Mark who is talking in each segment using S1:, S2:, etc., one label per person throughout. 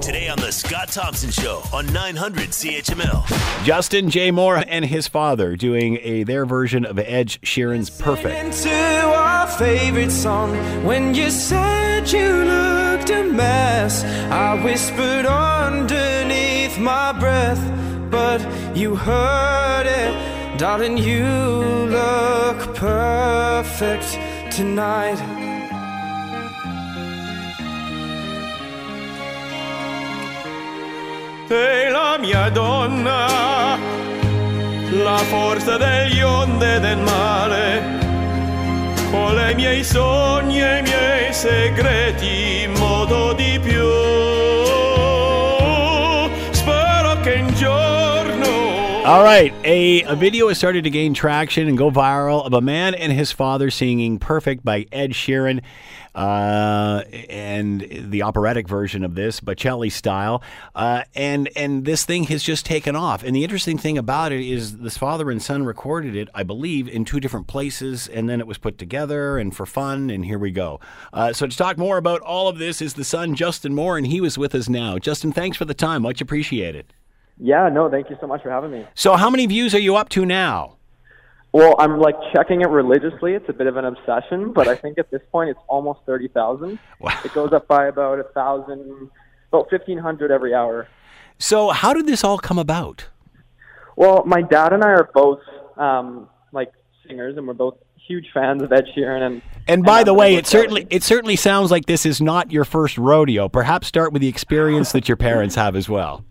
S1: Today on The Scott Thompson Show on 900 CHML.
S2: Justin J. Moore and his father doing a their version of Ed Sheeran's Perfect.
S3: Into our favorite song. When you said you looked a mess, I whispered underneath my breath, but you heard it, darling. You look perfect tonight.
S4: Sei la mia donna, la forza degli onde del mare, con i miei sogni e i miei segreti, modo di più.
S2: All right, a, a video has started to gain traction and go viral of a man and his father singing Perfect by Ed Sheeran. Uh, and the operatic version of this, Bocelli style, uh, and and this thing has just taken off. And the interesting thing about it is, this father and son recorded it, I believe, in two different places, and then it was put together and for fun. And here we go. Uh, so to talk more about all of this is the son Justin Moore, and he was with us now. Justin, thanks for the time, much appreciated.
S5: Yeah, no, thank you so much for having me.
S2: So, how many views are you up to now?
S5: Well, I'm like checking it religiously. It's a bit of an obsession, but I think at this point it's almost thirty thousand.
S2: Wow.
S5: It goes up by about a thousand, about fifteen hundred every hour.
S2: So, how did this all come about?
S5: Well, my dad and I are both um, like singers, and we're both huge fans of Ed Sheeran. And
S2: And by the way, it certainly it certainly sounds like this is not your first rodeo. Perhaps start with the experience that your parents have as well.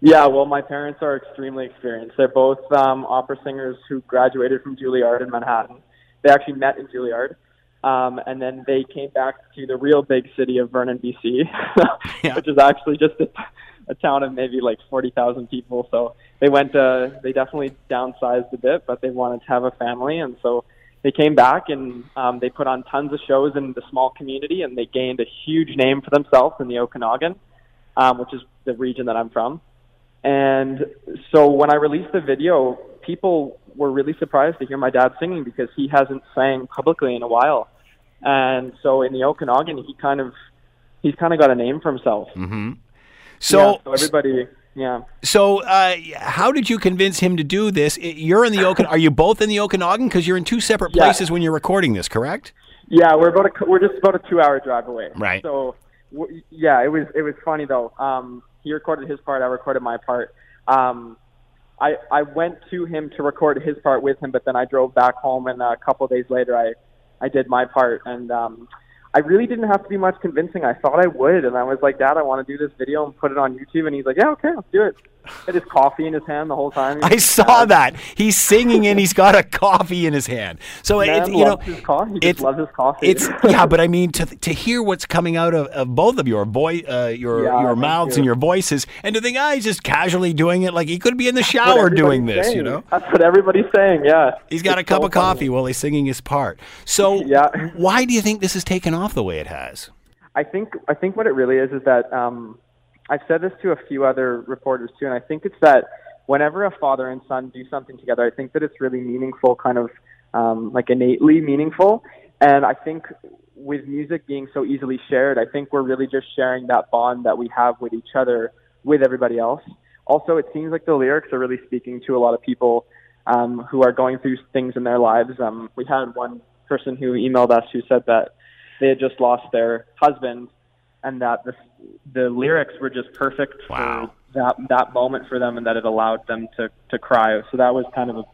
S5: Yeah, well, my parents are extremely experienced. They're both um, opera singers who graduated from Juilliard in Manhattan. They actually met in Juilliard, um, and then they came back to the real big city of Vernon, BC,
S2: Yeah.
S5: which is actually just a, a town of maybe like forty thousand people. So they went. Uh, they definitely downsized a bit, but they wanted to have a family, and so they came back and um, they put on tons of shows in the small community, and they gained a huge name for themselves in the Okanagan, um, which is the region that I'm from. And so when I released the video, people were really surprised to hear my dad singing because he hasn't sang publicly in a while. And so in the Okanagan, he kind of he's kind of got a name for himself.
S2: Mm-hmm. So,
S5: yeah, so everybody, yeah.
S2: so uh, how did you convince him to do this? You're in the Okan. Are you both in the Okanagan? Because you're in two separate
S5: Yeah.
S2: places when you're recording this, correct?
S5: Yeah, we're about a we're just about a two hour drive away.
S2: Right.
S5: So w- yeah, it was it was funny though. Um, he recorded his part, I recorded my part. Um, I I went to him to record his part with him, but then I drove back home, and a couple of days later, I I did my part, and um, I really didn't have to do much convincing. I thought I would, and I was like, Dad, I want to do this video and put it on YouTube, and he's like, Yeah, okay, let's do it. Had his coffee in his hand the whole time.
S2: I saw that he's singing and he's got a coffee in his hand. So it's you know
S5: his coffee. He just loves his coffee.
S2: It's yeah, but I mean to to hear what's coming out of, of both of your voice, uh, your
S5: Yeah,
S2: your mouths
S5: you.
S2: and your voices, and to think, ah, he's just casually doing it like he could be in the shower doing this.
S5: saying.
S2: You know,
S5: That's what everybody's saying. Yeah.
S2: he's got a cup
S5: so
S2: of coffee
S5: funny.
S2: while he's singing his part. So
S5: Yeah.
S2: why do you think this has taken off the way it has?
S5: I think I think what it really is is that um, I've said this to a few other reporters too, and I think it's that whenever a father and son do something together, I think that it's really meaningful, kind of um, like innately meaningful. And I think with music being so easily shared, I think we're really just sharing that bond that we have with each other with everybody else. Also, it seems like the lyrics are really speaking to a lot of people um, who are going through things in their lives. Um, we had one person who emailed us who said that they had just lost their husband and that the the lyrics were just perfect
S2: Wow.
S5: for that that moment for them and that it allowed them to to cry. So that was kind of a,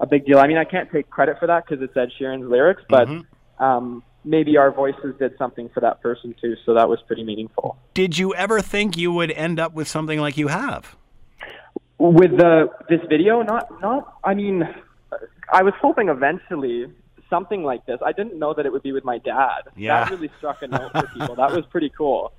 S5: a big deal. I mean, I can't take credit for that because it's Ed Sheeran's lyrics, but um, maybe our voices did something for that person too. So that was pretty meaningful.
S2: Did you ever think you would end up with something like you have?
S5: With the this video, not not. I mean, I was hoping eventually something like this. I didn't know that it would be with my dad.
S2: Yeah.
S5: That really struck a note for people. that was pretty cool.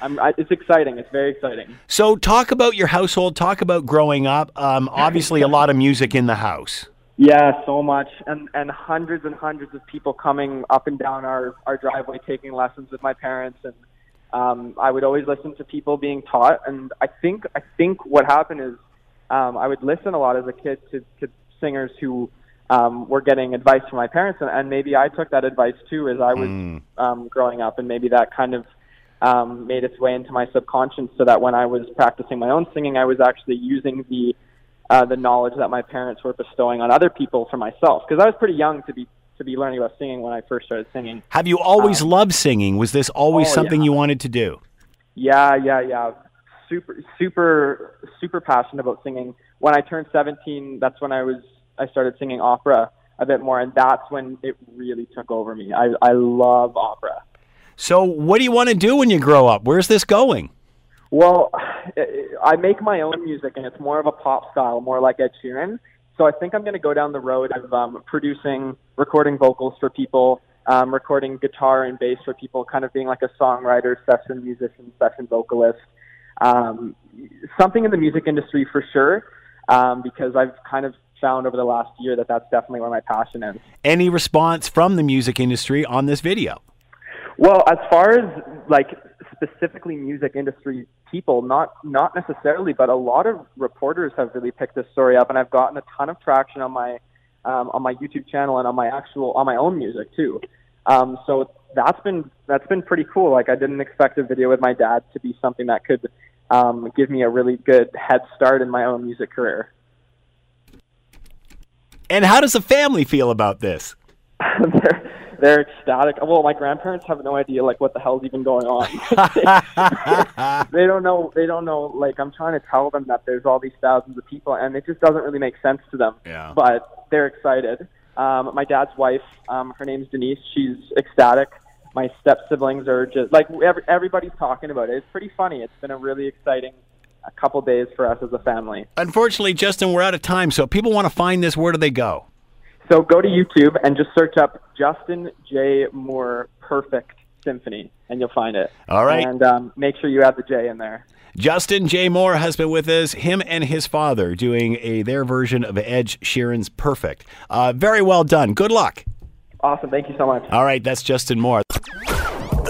S5: I'm, I, it's exciting. It's very exciting.
S2: So talk about your household. Talk about growing up. Um, obviously, a lot of music in the house.
S5: Yeah, so much, and and hundreds and hundreds of people coming up and down our our driveway taking lessons with my parents, and um, I would always listen to people being taught. And I think I think what happened is um, I would listen a lot as a kid to, to singers who um, were getting advice from my parents, and, and maybe I took that advice too as I was um, growing up, and maybe that kind of um, made its way into my subconscious, so that when I was practicing my own singing, I was actually using the uh, the knowledge that my parents were bestowing on other people for myself. Because I was pretty young to be to be learning about singing when I first started singing.
S2: Have you always loved singing? Was this always
S5: oh,
S2: something
S5: yeah.
S2: you wanted to do?
S5: Yeah, yeah, yeah. Super, super, super passionate about singing. When I turned 17, that's when I was I started singing opera a bit more, and that's when it really took over me. I I love opera.
S2: So, what do you want to do when you grow up? Where's this going?
S5: Well, I make my own music, and it's more of a pop style, more like Ed Sheeran. So I think I'm going to go down the road of um, producing, recording vocals for people, um, recording guitar and bass for people, kind of being like a songwriter, session musician, session vocalist. Um, something in the music industry for sure, um, because I've kind of found over the last year that that's definitely where my passion is.
S2: Any response from the music industry on this video?
S5: Well, as far as like specifically music industry people, not not necessarily, but a lot of reporters have really picked this story up, and I've gotten a ton of traction on my um, on my YouTube channel and on my actual on my own music too. Um, so that's been that's been pretty cool. Like I didn't expect a video with my dad to be something that could um, give me a really good head start in my own music career.
S2: And how does the family feel about this?
S5: they're, they're ecstatic. Well, my grandparents have no idea like what the hell's even going on. they don't know. They don't know. Like I'm trying to tell them that there's all these thousands of people, and it just doesn't really make sense to them.
S2: Yeah.
S5: But they're excited. Um, my dad's wife, um, her name's Denise. She's ecstatic. My step siblings are just like every, everybody's talking about it. It's pretty funny. It's been a really exciting a couple days for us as a family.
S2: Unfortunately, Justin, we're out of time. So, if people want to find this, where do they go?
S5: So go to YouTube and just search up Justin J. Moore Perfect Symphony, and you'll find it.
S2: All right.
S5: And um, make sure you add the J in there.
S2: Justin J. Moore has been with us. Him and his father doing a their version of Ed Sheeran's "Perfect." Uh, very well done. Good luck.
S5: Awesome. Thank you so much.
S2: All right, that's Justin Moore.